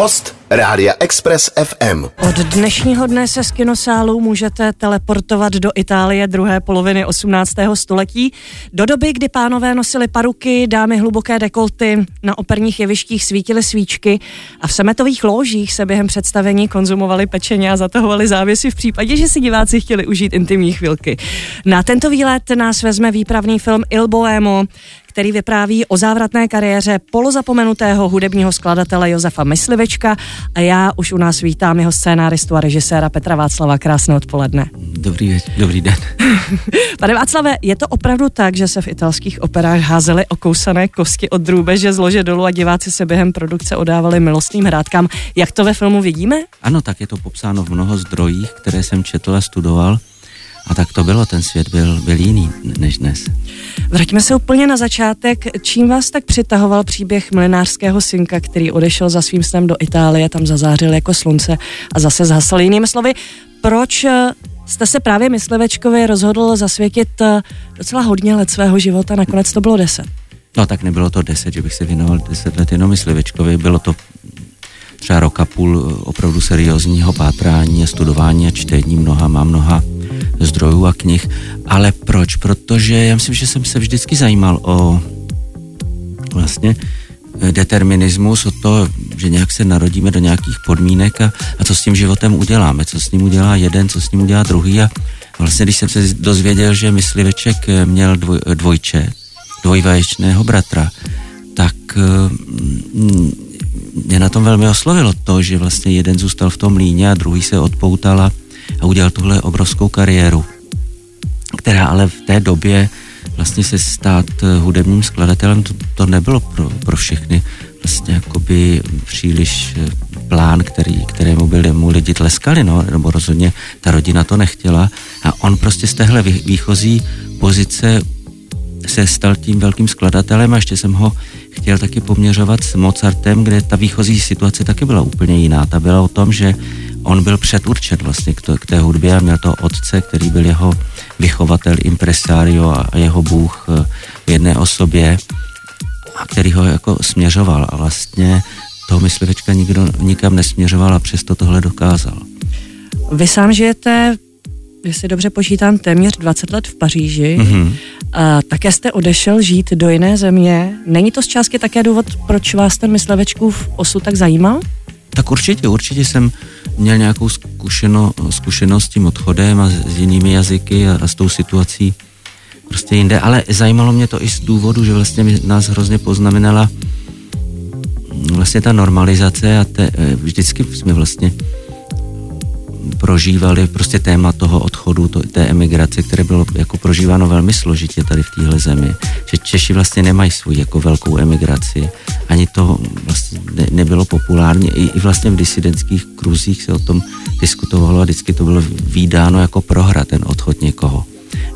Host Rádia Express FM. Od dnešního dne se z kinosálu můžete teleportovat do Itálie druhé poloviny 18. století, do doby, kdy pánové nosili paruky, dámy hluboké dekolty, na operních jevištích svítily svíčky a v semetových ložích se během představení konzumovali pečeně a zatahovali závěsy v případě, že si diváci chtěli užít intimní chvilky. Na tento výlet nás vezme výpravný film Il Boemo, který vypráví o závratné kariéře polozapomenutého hudebního skladatele Josefa Myslivečka a já už u nás vítám jeho scénáristu a režiséra Petra Václava. Krásné odpoledne. Dobrý, dobrý den. Pane Václave, je to opravdu tak, že se v italských operách házely okousané kosti od drůbeže z lože dolů a diváci se během produkce odávali milostným hrádkám. Jak to ve filmu vidíme? Ano, tak je to popsáno v mnoho zdrojích, které jsem četl a studoval. A tak to bylo, ten svět byl, byl jiný než dnes. Vraťme se úplně na začátek. Čím vás tak přitahoval příběh mlinářského synka, který odešel za svým snem do Itálie, tam zazářil jako slunce a zase zhasl jinými slovy? Proč eh, jste se právě Myslivečkovi rozhodl zasvětit eh, docela hodně let svého života, nakonec to bylo deset? No tak nebylo to deset, že bych se věnoval deset let jenom Myslivečkovi, bylo to třeba rok a půl eh, opravdu seriózního pátrání a studování a čtení mnoha, má mnoha zdrojů a knih. Ale proč? Protože já myslím, že jsem se vždycky zajímal o vlastně eh, determinismus, o to, že nějak se narodíme do nějakých podmínek a, a co s tím životem uděláme, co s ním udělá jeden, co s ním udělá druhý a vlastně když jsem se dozvěděl, že mysliveček eh, měl dvoj, dvojče, dvojvaječného bratra, tak mě na tom velmi oslovilo to, že vlastně jeden zůstal v tom líně a druhý se odpoutal a, a udělal tuhle obrovskou kariéru, která ale v té době vlastně se stát eh, hudebním skladatelem, to, to nebylo pro, pro všechny vlastně jakoby příliš eh, plán, který, kterému byli mu lidi tleskali, no, nebo rozhodně ta rodina to nechtěla a on prostě z téhle výchozí pozice se stal tím velkým skladatelem a ještě jsem ho chtěl taky poměřovat s Mozartem, kde ta výchozí situace taky byla úplně jiná. Ta byla o tom, že on byl předurčen vlastně k, to, k té hudbě a měl to otce, který byl jeho vychovatel, impresario a jeho bůh eh, v jedné osobě a který ho jako směřoval a vlastně toho myslivečka nikdo nikam nesměřoval a přesto tohle dokázal. Vy sám žijete jestli dobře počítám, téměř 20 let v Paříži. Mm-hmm. A také jste odešel žít do jiné země. Není to z částky také důvod, proč vás ten myslevečkův osud tak zajímal? Tak určitě, určitě jsem měl nějakou zkušeno, zkušenost s tím odchodem a s jinými jazyky a, a s tou situací prostě jinde, ale zajímalo mě to i z důvodu, že vlastně nás hrozně poznamenala vlastně ta normalizace a te, vždycky jsme vlastně prožívali prostě téma toho odchodu, to, té emigrace, které bylo jako prožíváno velmi složitě tady v téhle zemi. Že Češi vlastně nemají svou jako velkou emigraci. Ani to vlastně ne, nebylo populárně. I, I vlastně v disidentských kruzích se o tom diskutovalo a vždycky to bylo výdáno jako prohra, ten odchod někoho.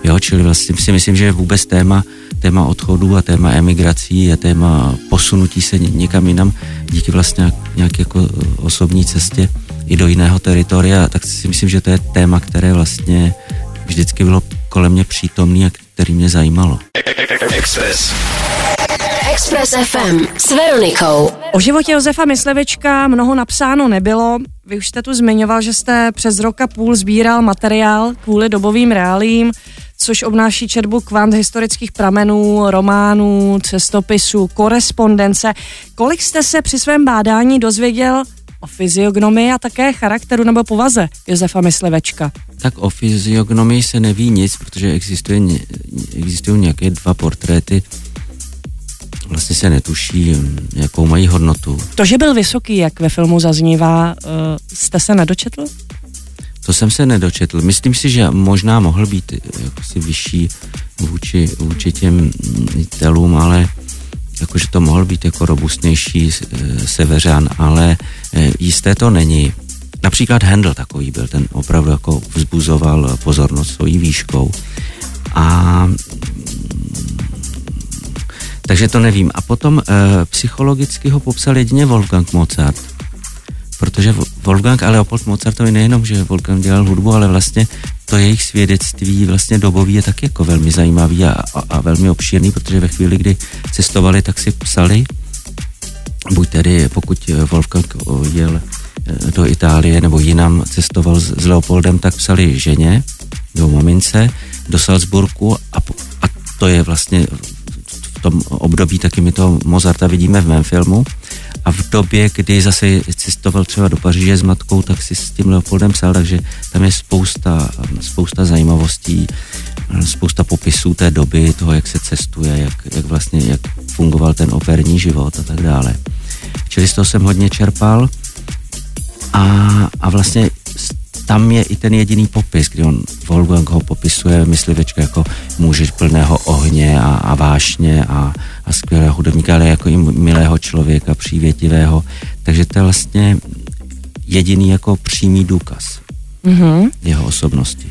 Jo, čili vlastně si myslím, že vůbec téma, téma odchodu a téma emigrací a téma posunutí se někam jinam díky vlastně nějak jako osobní cestě i do jiného teritoria, tak si myslím, že to je téma, které vlastně vždycky bylo kolem mě přítomný a který mě zajímalo. Express. Express FM s Veronikou. O životě Josefa Myslevička mnoho napsáno nebylo. Vy už jste tu zmiňoval, že jste přes roka půl sbíral materiál kvůli dobovým reálím, což obnáší četbu kvant historických pramenů, románů, cestopisů, korespondence. Kolik jste se při svém bádání dozvěděl o fyziognomii a také charakteru nebo povaze Josefa Myslivečka? Tak o fyziognomii se neví nic, protože existuje, existují nějaké dva portréty, vlastně se netuší, jakou mají hodnotu. To, že byl vysoký, jak ve filmu zaznívá, uh, jste se nedočetl? To jsem se nedočetl. Myslím si, že možná mohl být jakosi vyšší vůči, vůči těm telům, ale jakože to mohl být jako robustnější eh, seveřan, ale eh, jisté to není. Například Handel takový byl, ten opravdu jako vzbuzoval pozornost svojí výškou. A takže to nevím. A potom e, psychologicky ho popsal jedině Wolfgang Mozart. Protože Wolfgang a Leopold Mozartovi nejenom, že Wolfgang dělal hudbu, ale vlastně to jejich svědectví vlastně dobový je tak jako velmi zajímavý a, a, a velmi obšírný, protože ve chvíli, kdy cestovali, tak si psali. Buď tedy, pokud Wolfgang jel eh, do Itálie nebo jinam cestoval s, s Leopoldem, tak psali ženě, do mamince, do Salzburgu a, a to je vlastně v tom období taky my toho Mozarta vidíme v mém filmu, a v době, kdy zase cestoval třeba do Paříže s matkou, tak si s tím Leopoldem psal, takže tam je spousta, spousta zajímavostí, spousta popisů té doby, toho, jak se cestuje, jak, jak vlastně, jak fungoval ten operní život a tak dále. Čili z toho jsem hodně čerpal a, a vlastně tam je i ten jediný popis, kdy on Wolfgang ho popisuje myslivečka jako muže plného ohně a, a vášně a, a skvělého hudebníka, ale jako i milého člověka, přívětivého. Takže to je vlastně jediný jako přímý důkaz mm-hmm. jeho osobnosti.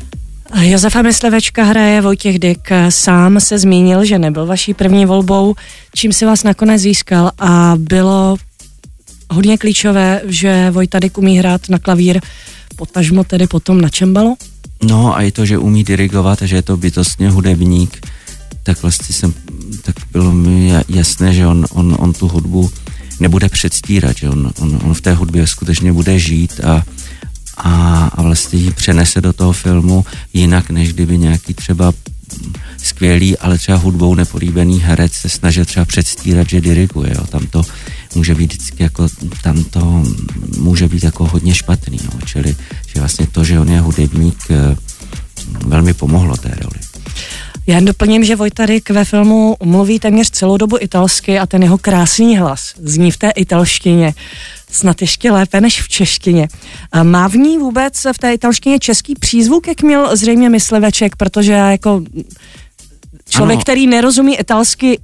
Josefa Myslivečka hraje Vojtěch Dyk. Sám se zmínil, že nebyl vaší první volbou, čím si vás nakonec získal a bylo hodně klíčové, že Vojta Dyk umí hrát na klavír potažmo tedy potom na čembalo? No a i to, že umí dirigovat a že je to bytostně hudebník, tak vlastně jsem, tak bylo mi jasné, že on, on, on tu hudbu nebude předstírat, že on, on, on v té hudbě skutečně bude žít a, a, a vlastně ji přenese do toho filmu jinak, než kdyby nějaký třeba skvělý, ale třeba hudbou nepolíbený herec se snažil třeba předstírat, že diriguje. Jo. Tam to může být vždycky jako, tam to může být jako hodně špatný. Jo. Čili že vlastně to, že on je hudebník, eh, velmi pomohlo té roli. Já jen doplním, že Vojtarik ve filmu mluví téměř celou dobu italsky a ten jeho krásný hlas zní v té italštině snad ještě lépe než v češtině. Má v ní vůbec v té italštině český přízvuk, jak měl zřejmě mysliveček, protože já jako člověk, ano. který nerozumí italsky,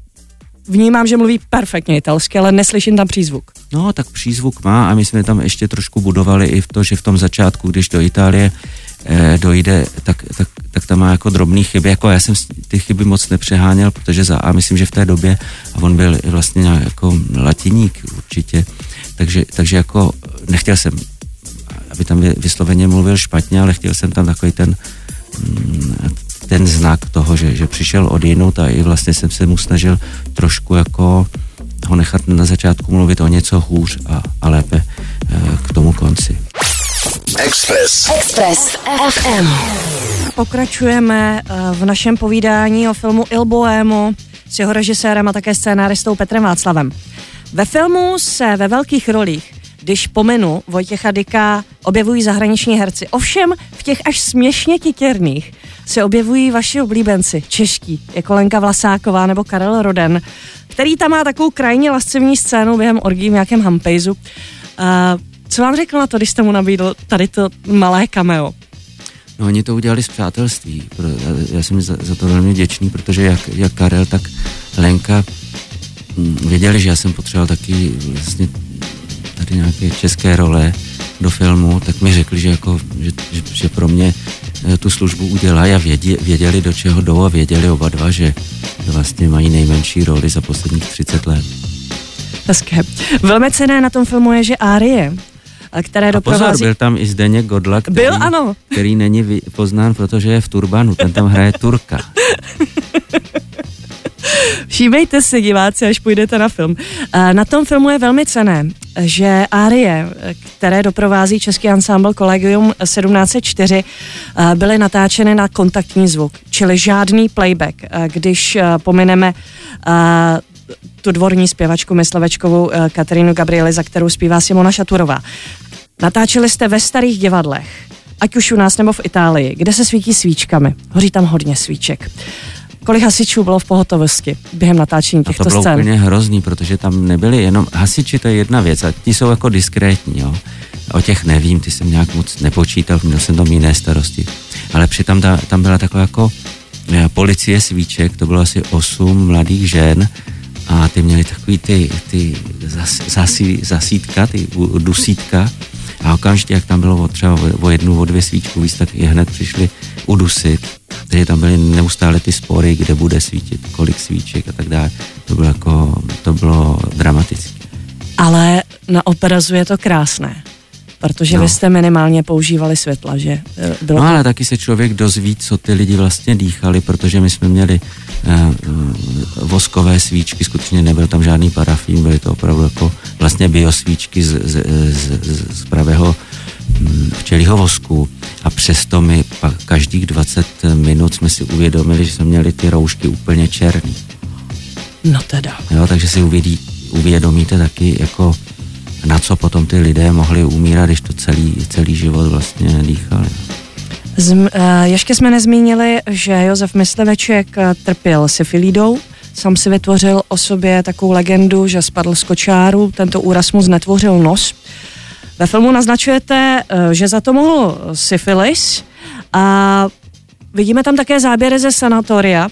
vnímám, že mluví perfektně italsky, ale neslyším tam přízvuk. No, tak přízvuk má a my jsme tam ještě trošku budovali i v to, že v tom začátku, když do Itálie eh, dojde, tak, tak, tak tam má jako drobný chyby, jako já jsem ty chyby moc nepřeháněl, protože za a myslím, že v té době, a on byl vlastně jako latiník určitě, takže, takže jako nechtěl jsem, aby tam vysloveně mluvil špatně, ale chtěl jsem tam takový ten, mm, ten znak toho, že, že přišel od jinut a i vlastně jsem se mu snažil trošku jako ho nechat na začátku mluvit o něco hůř a, a lépe eh, k tomu konci. Express. Express FM. Pokračujeme eh, v našem povídání o filmu Il Bohemo s jeho režisérem a také scénáristou Petrem Václavem. Ve filmu se ve velkých rolích, když pomenu Vojtěcha Dyka, objevují zahraniční herci. Ovšem v těch až směšně titěrných se objevují vaši oblíbenci, čeští, jako Lenka Vlasáková nebo Karel Roden, který tam má takovou krajně lascivní scénu během orgí v nějakém hampejzu. Uh, co vám řekl na to, když jste mu nabídl tady to malé cameo? No oni to udělali z přátelství. Já, jsem za, za to velmi vděčný, protože jak, jak Karel, tak Lenka Mm, věděli, že já jsem potřeboval taky vlastně tady nějaké české role do filmu, tak mi řekli, že, jako, že, že, že pro mě eh, tu službu udělají a vědě, věděli, do čeho jdou a věděli oba dva, že vlastně mají nejmenší roli za posledních 30 let. Hezké. Velmi cené na tom filmu je, že Árie, které doprovází... pozor, byl tam i Zdeněk Godla, který, byl, ano. který není poznán, protože je v turbanu, ten tam hraje Turka. Všímejte si, diváci, až půjdete na film. Na tom filmu je velmi cené, že árie, které doprovází český ansámbl Collegium 1704, byly natáčeny na kontaktní zvuk, čili žádný playback. Když pomineme tu dvorní zpěvačku Myslevečkovou Katerínu Gabrieli, za kterou zpívá Simona Šaturová. Natáčeli jste ve starých divadlech, ať už u nás nebo v Itálii, kde se svítí svíčkami. Hoří tam hodně svíček kolik hasičů bylo v pohotovosti během natáčení těchto scén? To bylo scén. úplně hrozný, protože tam nebyli jenom hasiči, to je jedna věc a ti jsou jako diskrétní, jo. O těch nevím, ty jsem nějak moc nepočítal, měl jsem tam jiné starosti. Ale přitom ta, tam byla taková jako eh, policie svíček, to bylo asi osm mladých žen a ty měli takový ty, ty zas, zasí, zasítka, ty dusítka a okamžitě, jak tam bylo třeba o jednu, o dvě svíčku víc, tak je hned přišli udusit. Takže tam byly neustále ty spory, kde bude svítit, kolik svíček a tak dále. To bylo jako, to bylo dramatické. Ale na obrazu je to krásné. Protože no. vy jste minimálně používali světla, že? Eh, bylo no ale taky se člověk dozví, co ty lidi vlastně dýchali, protože my jsme měli uh, voskové svíčky, skutečně nebyl tam žádný parafín, byly to opravdu jako vlastně biosvíčky z, z, z, z, pravého hm, včelího vosku a přesto my pak každých 20 minut jsme si uvědomili, že jsme měli ty roušky úplně černý. No teda. Jo, takže si uvědí, uvědomíte taky, jako na co potom ty lidé mohli umírat, když to celý, celý život vlastně dýchali. Z, uh, ještě jsme nezmínili, že Josef Mysleveček eh, trpěl syfilídou, Sam si vytvořil o sobě takovou legendu, že spadl z kočáru, tento úraz mu znetvořil nos. Ve filmu naznačujete, eh, že za to mohl syfilis a Vidíme tam také záběry ze sanatoria.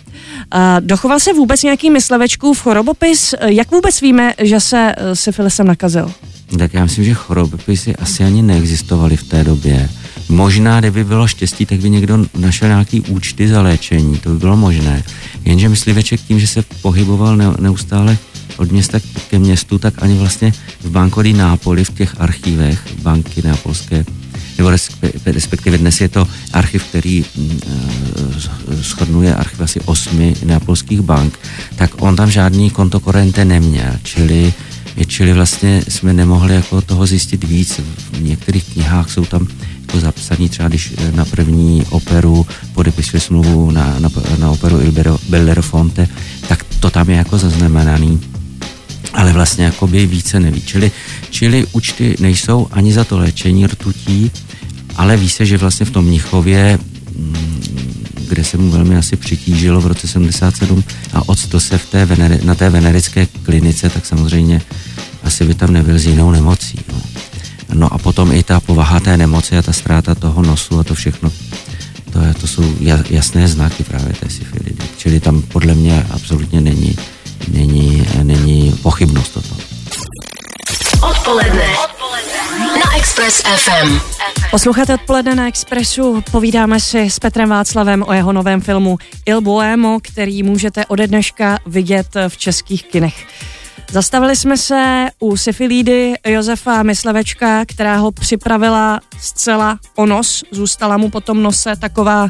Dochoval se vůbec nějaký myslevečkův chorobopis? Jak vůbec víme, že se syfilisem nakazil? Tak já myslím, že chorobopisy asi ani neexistovaly v té době. Možná, kdyby bylo štěstí, tak by někdo našel nějaký účty za léčení, to by bylo možné. Jenže mysliveček tím, že se pohyboval neustále od města ke městu, tak ani vlastně v bankodí Nápoli, v těch archívech banky nápolské, nebo respektive dnes je to archiv, který mm, eh, shodnuje archiv asi osmi neapolských bank, tak on tam žádný kontokorente neměl, čili čili vlastně jsme nemohli jako toho zjistit víc. V některých knihách jsou tam jako zapsaný třeba, když eh, na první operu podepisuje smlouvu na, na, na operu Il Bellerofonte, tak to tam je jako zaznamenaný ale vlastně jako by více neví. Čili, čili účty nejsou ani za to léčení rtutí, ale ví se, že vlastně v tom Mnichově mm, kde se mu velmi asi přitížilo v roce 77 a odsto se v té veneri, na té venerické klinice, tak samozřejmě asi by tam nebyl s jinou nemocí. No. no a potom i ta povaha té nemoci a ta ztráta toho nosu a to všechno, to, je, to jsou jasné znaky právě té syfilidy. Čili tam podle mě absolutně není, není, není pochybnost o tom. Odpoledne. Odpoledne. Na Express FM. Posloucháte odpoledne na Expressu, povídáme si s Petrem Václavem o jeho novém filmu Il Boemo, který můžete ode dneška vidět v českých kinech. Zastavili jsme se u syfilídy Josefa Myslevečka, která ho připravila zcela o nos. Zůstala mu potom nose taková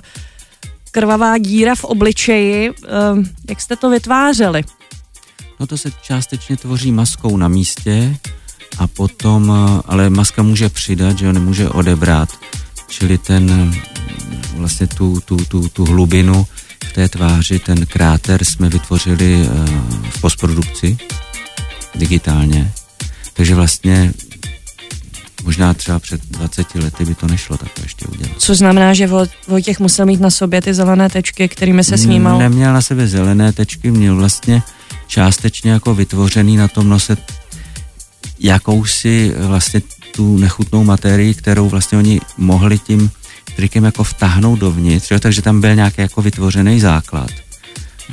krvavá díra v obličeji. Ehm, jak jste to vytvářeli? No to se částečně tvoří maskou na místě a potom, ale maska může přidat, že ho nemůže odebrat. Čili ten vlastně tu, tu, tu, tu hlubinu v té tváři, ten kráter jsme vytvořili eh, v postprodukci digitálně. Takže vlastně možná třeba před 20 lety by to nešlo takhle ještě udělat. Co znamená, že Vojtěch musel mít na sobě ty zelené tečky, kterými se snímal? Neměl na sebe zelené tečky, měl vlastně částečně jako vytvořený na tom nose jakousi vlastně tu nechutnou materii, kterou vlastně oni mohli tím trikem jako vtáhnout dovnitř, jo, takže tam byl nějaký jako vytvořený základ.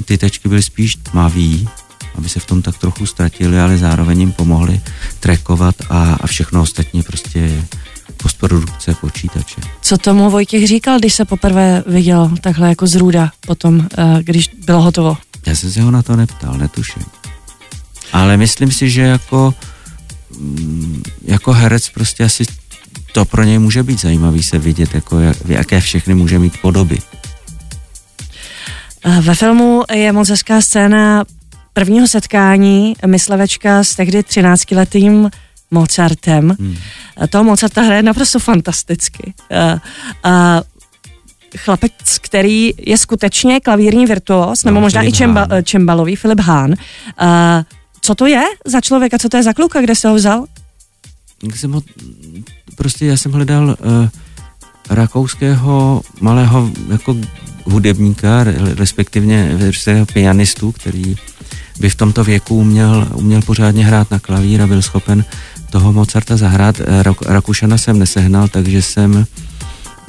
Ty tečky byly spíš tmavý, aby se v tom tak trochu ztratili, ale zároveň jim pomohli trekovat a, a všechno ostatní prostě postprodukce počítače. Co tomu Vojtěch říkal, když se poprvé viděl takhle jako zrůda potom, eh, když bylo hotovo? Já jsem se ho na to neptal, netuším. Ale myslím si, že jako, jako herec prostě asi to pro něj může být zajímavý se vidět, jako jak, jaké všechny může mít podoby. Eh, ve filmu je moc hezká scéna prvního setkání myslevečka s tehdy 13-letým Mozartem. Hmm. Toho Mozarta hraje naprosto fantasticky. A, a chlapec, který je skutečně klavírní virtuos, nebo no, možná Filip i čemba, čembalový, Filip Hán. A, co to je za člověka, co to je za kluka, kde se ho vzal? Jsem ho, prostě já jsem hledal uh, rakouského malého jako hudebníka, respektive pianistu, který by v tomto věku uměl, uměl pořádně hrát na klavír a byl schopen toho Mozarta zahrát. Eh, Rakušana jsem nesehnal, takže jsem,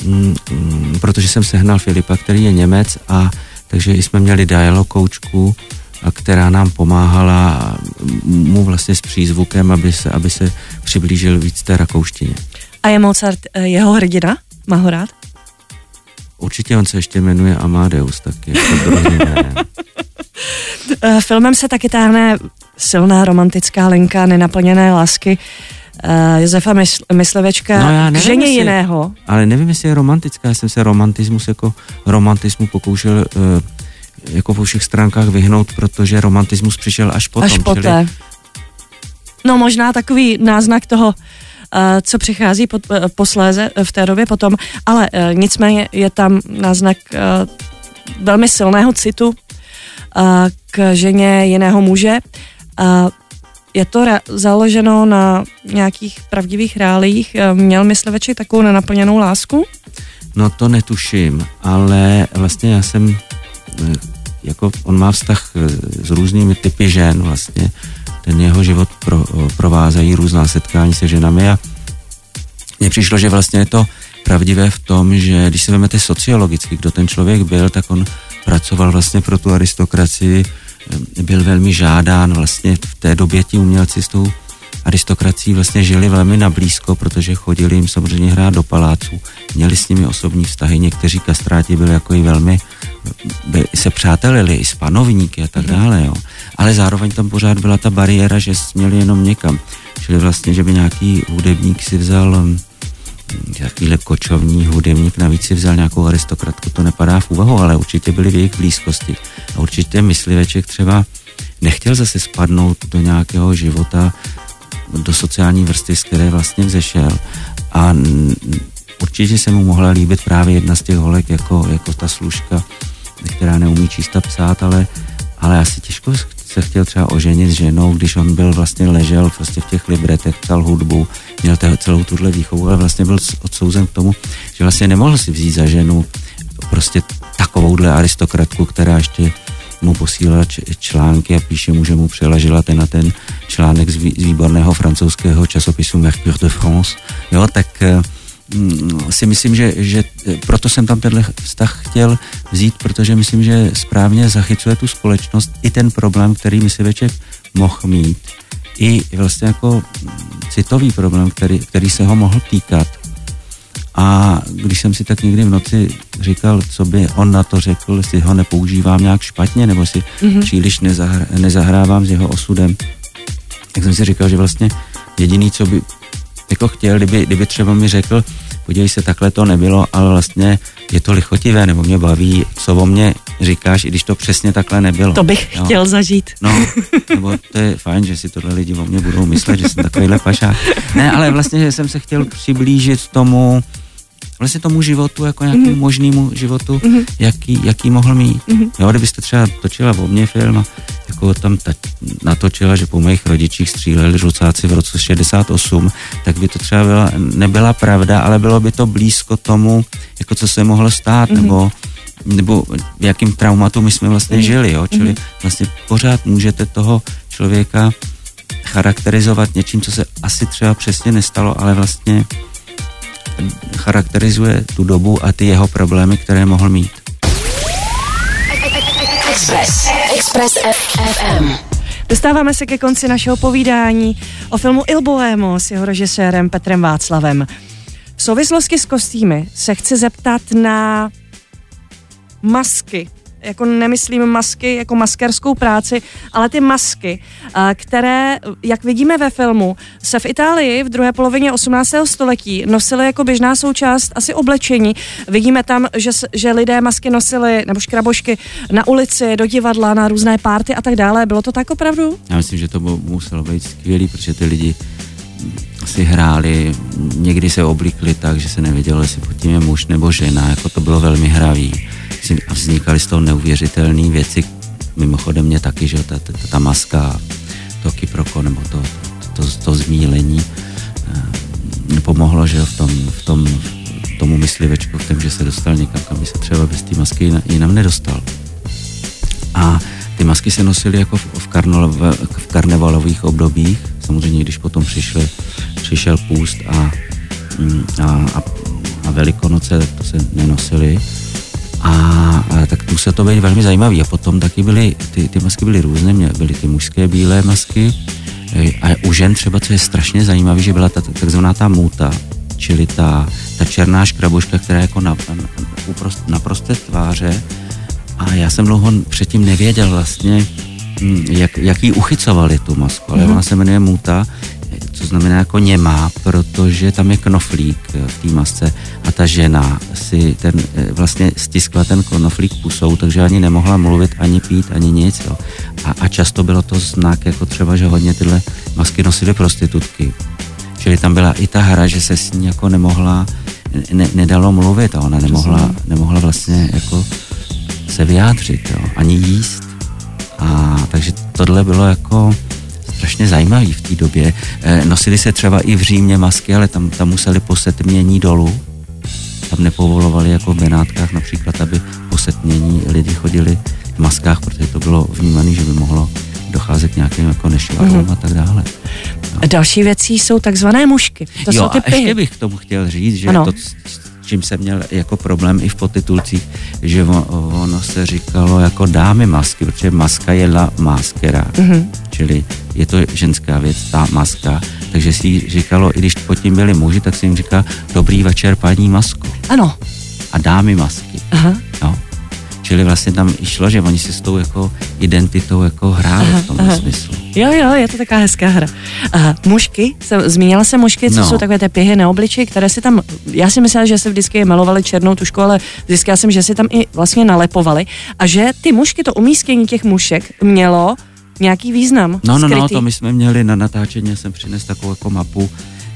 mm, mm, protože jsem sehnal Filipa, který je Němec a takže jsme měli dialog koučku, která nám pomáhala mu vlastně s přízvukem, aby se, aby se přiblížil víc té rakouštině. A je Mozart eh, jeho hrdina? Má ho rád? Určitě on se ještě jmenuje Amadeus, taky. Jako Filmem se taky táhne silná romantická linka nenaplněné lásky uh, Josefa Mysl- Myslivečka No já k nevím, ženě jestli- jiného. Ale nevím, jestli je romantická. Já jsem se romantismus jako romantismu pokoušel uh, jako po všech stránkách vyhnout, protože romantismus přišel až potom. Až čili- poté. No možná takový náznak toho, eh, co přichází pod, eh, posléze eh, v té době potom, ale nicméně je tam náznak velmi silného citu k ženě jiného muže. Je to re- založeno na nějakých pravdivých reálích. Měl mysliveček takovou nenaplněnou lásku? No to netuším, ale vlastně já jsem, jako on má vztah eh, s různými typy žen vlastně, ten jeho život pro, provázají různá setkání se ženami a mně přišlo, že vlastně je to pravdivé v tom, že když se vezmete sociologicky, kdo ten člověk byl, tak on pracoval vlastně pro tu aristokracii, eh, byl velmi žádán vlastně v té době ti umělci s tou aristokracií vlastně žili velmi nablízko, protože chodili jim samozřejmě hrát do paláců, měli s nimi osobní vztahy, někteří kastráti byli jako i velmi, by, se přátelili i s panovníky a tak dále, jo. Ale zároveň tam pořád byla ta bariéra, že směli jenom někam. Čili vlastně, že by nějaký hudebník si vzal hm, takovýhle kočovní hudebník navíc si vzal nějakou aristokratku, to nepadá v úvahu, ale určitě byli v jejich blízkosti. A určitě mysliveček třeba nechtěl zase spadnout do nějakého života, do sociální vrstvy, z které vlastně vzešel. A určitě se mu mohla líbit právě jedna z těch holek, jako, jako ta služka, která neumí číst a psát, ale, ale asi těžko se chtěl třeba oženit s ženou, když on byl vlastně ležel prostě v těch libretech, psal hudbu, měl celou tuhle výchovu, ale vlastně byl odsouzen k tomu, že vlastně nemohl si vzít za ženu prostě takovouhle aristokratku, která ještě mu posílala č- články a píše mu, že mu přeložila ten a ten článek z, vý, z výborného francouzského časopisu Mercure de France. Jo, tak eh, mm, si myslím, že, že eh, proto jsem tam tenhle vztah chtěl vzít, protože myslím, že správně zachycuje tu společnost i ten problém, který mysliveček mohl mít, i vlastně jako mm, citový problém, který, který se ho mohl týkat. A když jsem si tak někdy v noci říkal, co by on na to řekl, jestli ho nepoužívám nějak špatně, nebo si mm-hmm. příliš nezahr- nezahrávám s jeho osudem, tak jsem si říkal, že vlastně jediný, co by jako chtěl, kdyby, kdyby třeba mi řekl, podívej se, takhle to nebylo, ale vlastně je to lichotivé, nebo mě baví, co o mě říkáš, i když to přesně takhle nebylo. To bych Jo. chtěl zažít. No, nebo to je fajn, že si tohle lidi o mě budou myslet, že jsem takovýhle pašák. Ne, ale vlastně, že jsem se chtěl přiblížit tomu, vlastně tomu životu, jako nějakému mm-hmm. možnému životu, mm-hmm. jaký, jaký mohl mít. Mm-hmm. Jo, kdybyste třeba točila o mně film a jako tam ta, natočila, že po mých rodičích stříleli žlucáci v roce 68, tak by to třeba byla, nebyla pravda, ale bylo by to blízko tomu, jako co se mohlo stát, mm-hmm. nebo nebo v jakým traumatu my jsme vlastně mm. žili, jo? čili vlastně pořád můžete toho člověka charakterizovat něčím, co se asi třeba přesně nestalo, ale vlastně charakterizuje tu dobu a ty jeho problémy, které mohl mít. Express. Express FM. Dostáváme se ke konci našeho povídání o filmu Il Bohemo s jeho režisérem Petrem Václavem. V souvislosti s kostýmy se chci zeptat na masky. Jako nemyslím masky jako maskerskou práci, ale ty masky, a, které, jak vidíme ve filmu, se v Itálii v druhé polovině 18. století nosily jako běžná součást asi oblečení. Vidíme tam, že, že lidé masky nosili, nebo škrabošky, na ulici, do divadla, na různé párty a tak dále. Bylo to tak opravdu? Já myslím, že to muselo být skvělý, protože ty lidi si hráli, někdy se oblikli tak, že se nevědělo, jestli pod tím je muž nebo žena, jako to bylo velmi hravý. A vznikaly z toho neuvěřitelné věci, mimochodem mě taky, že ta, ta, ta maska, to kyproko, nebo to, to, to, to zmílení eh, pomohlo, že v tom, v tom tomu myslivečku, v tom, že se dostal někam, kam by se třeba bez té masky jina- jinam nedostal. A ty masky se nosily jako v, v, karnolove, v karnevalových obdobích, samozřejmě když potom přišel, přišel půst a, mm, a, a, a velikonoce, tak to se nenosily. A, a tak muselo to být velmi zajímavý. A potom taky byly, ty, ty masky byly různé, byly ty mužské bílé masky, e, a u žen třeba, co je strašně zajímavé, že byla ta takzvaná ta muta, čili ta, ta černá škraboška, která je jako na, na, uprost, na prosté tváře, a já jsem dlouho předtím nevěděl vlastně, mm, jak, jak jí uchycovali tu masku, ale ona se jmenuje Muta, co znamená jako němá, protože tam je knoflík v té masce a ta žena si ten, eh, vlastně stiskla ten knoflík pusou, takže ani nemohla mluvit, ani pít, ani nic. Jo. A, a často bylo to znak, jako třeba, že hodně tyhle masky nosily prostitutky. Čili tam byla i ta hra, že se s ní jako nemohla, ne, nedalo mluvit a ona nemohla, nemohla vlastně jako se vyjádřit, jo, ani jíst. A takže tohle bylo jako strašně zajímavý v té době. E, nosili se třeba i v Římě masky, ale tam, tam museli po setmění dolů. Tam nepovolovali jako v Benátkách například, aby po setmění lidi chodili v maskách, protože to bylo vnímané, že by mohlo docházet k nějakým jako nešvarům mm-hmm. a tak dále. No. Další věcí jsou takzvané mušky. To jo, jsou ty a ještě bych k tomu chtěl říct, že ano. to, čím jsem měl jako problém i v potitulcích, že ono se říkalo jako dámy masky, protože maska je la maskera, mm-hmm. čili je to ženská věc, ta maska, takže si říkalo, i když pod tím byli muži, tak si jim říká dobrý večer, paní masko. Ano. A dámy masky. Aha. No. Čili vlastně tam šlo, že oni si s tou jako identitou jako hráli aha, v tom smyslu. Jo, jo, je to taková hezká hra. Aha, mušky, jsem, zmínila se mušky, co no. jsou takové ty pěhy na obliči, které si tam, já si myslela, že se vždycky malovali černou tušku, ale zjistila jsem, že si tam i vlastně nalepovali a že ty mušky, to umístění těch mušek mělo nějaký význam. No, no, no, to my jsme měli na natáčení, jsem přinesl takovou jako mapu,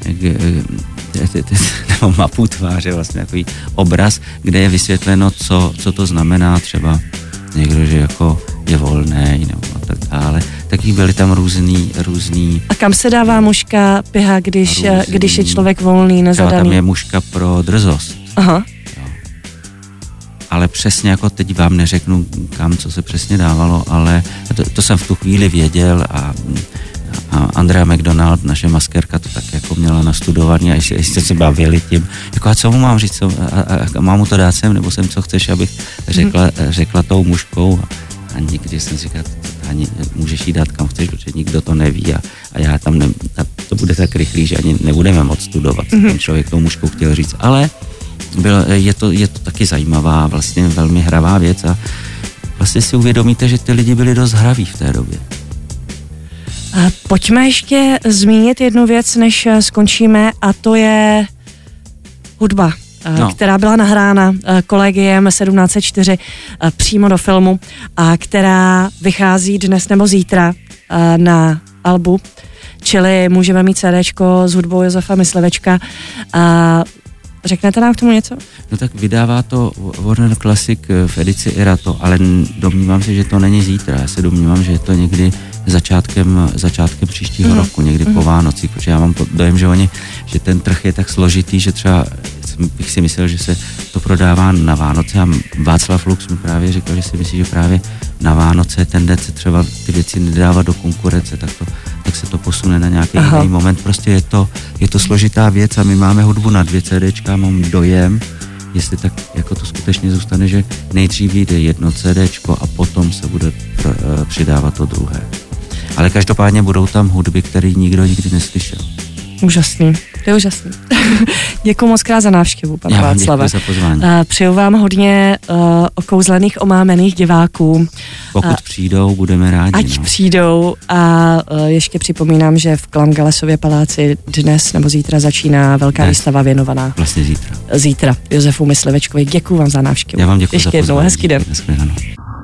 nebo mapu tváře, vlastně takový obraz, kde je vysvětleno, co, co to znamená třeba někdo, že jako je volný nebo a tak dále. Taky byly tam různý, různý... A kam se dává muška piha, když, různý, když je člověk volný, nezadaný? Tam je muška pro drzost. Aha. Ale přesně jako teď vám neřeknu, kam, co se přesně dávalo, ale to, to jsem v tu chvíli věděl a Andrea McDonald, naše maskerka, to tak jako měla nastudovaný a ještě, ještě se bavili tím, jako a co mu mám říct, co, a, a, a mám mu to dát sem, nebo sem, co chceš, abych řekla, řekla tou mužkou a nikdy jsem říkal, ani můžeš jí dát kam chceš, protože nikdo to neví a, a já tam ne, a to bude tak rychlý, že ani nebudeme moc studovat, co mm-hmm. ten člověk tou mužkou chtěl říct, ale byl, je, to, je to taky zajímavá, vlastně velmi hravá věc a vlastně si uvědomíte, že ty lidi byli dost hraví v té době. Pojďme ještě zmínit jednu věc, než eh, skončíme, a to je hudba. Eh, no. která byla nahrána eh, kolegiem 1704 přímo do filmu a která vychází dnes nebo zítra na albu, čili můžeme mít CD s hudbou Josefa Myslevečka. A řeknete nám k tomu něco? No tak vydává to Warner Classic v edici Erato, ale domnívám se, že to není zítra. Já se domnívám, že je to někdy začátkem, začátkem příštího mm. roku, někdy mm. po Vánocích, protože já mám dojem, že oni, že ten trh je tak složitý, že třeba bych si myslel, že se to prodává na Vánoce a Václav Lux mi právě říkal, že si myslí, že právě na Vánoce je tendence třeba ty věci nedávat do konkurence, tak, to, tak se to posune na nějaký Aha. jiný moment. Prostě je to, je to složitá věc a my máme hudbu na dvě CDčka, mám dojem, jestli tak jako to skutečně zůstane, že nejdřív vyjde jedno CDčko a potom se bude pr- eh, přidávat to druhé. Ale každopádně budou tam hudby, které nikdo nikdy neslyšel. Úžasný, to je úžasný. děkuji moc krát za návštěvu, pane Já Václave. za pozvání. Uh, přeju vám hodně uh, okouzlených, omámených diváků. Pokud uh, přijdou, budeme rádi. Ať no. přijdou a uh, ještě připomínám, že v Klam Galesově paláci dnes nebo zítra začíná velká ne. výstava věnovaná. Vlastně zítra. Zítra. Josefu Myslevečkovi. Děkuji vám za návštěvu. Já vám děkuji Ještě za jednou, hezký den.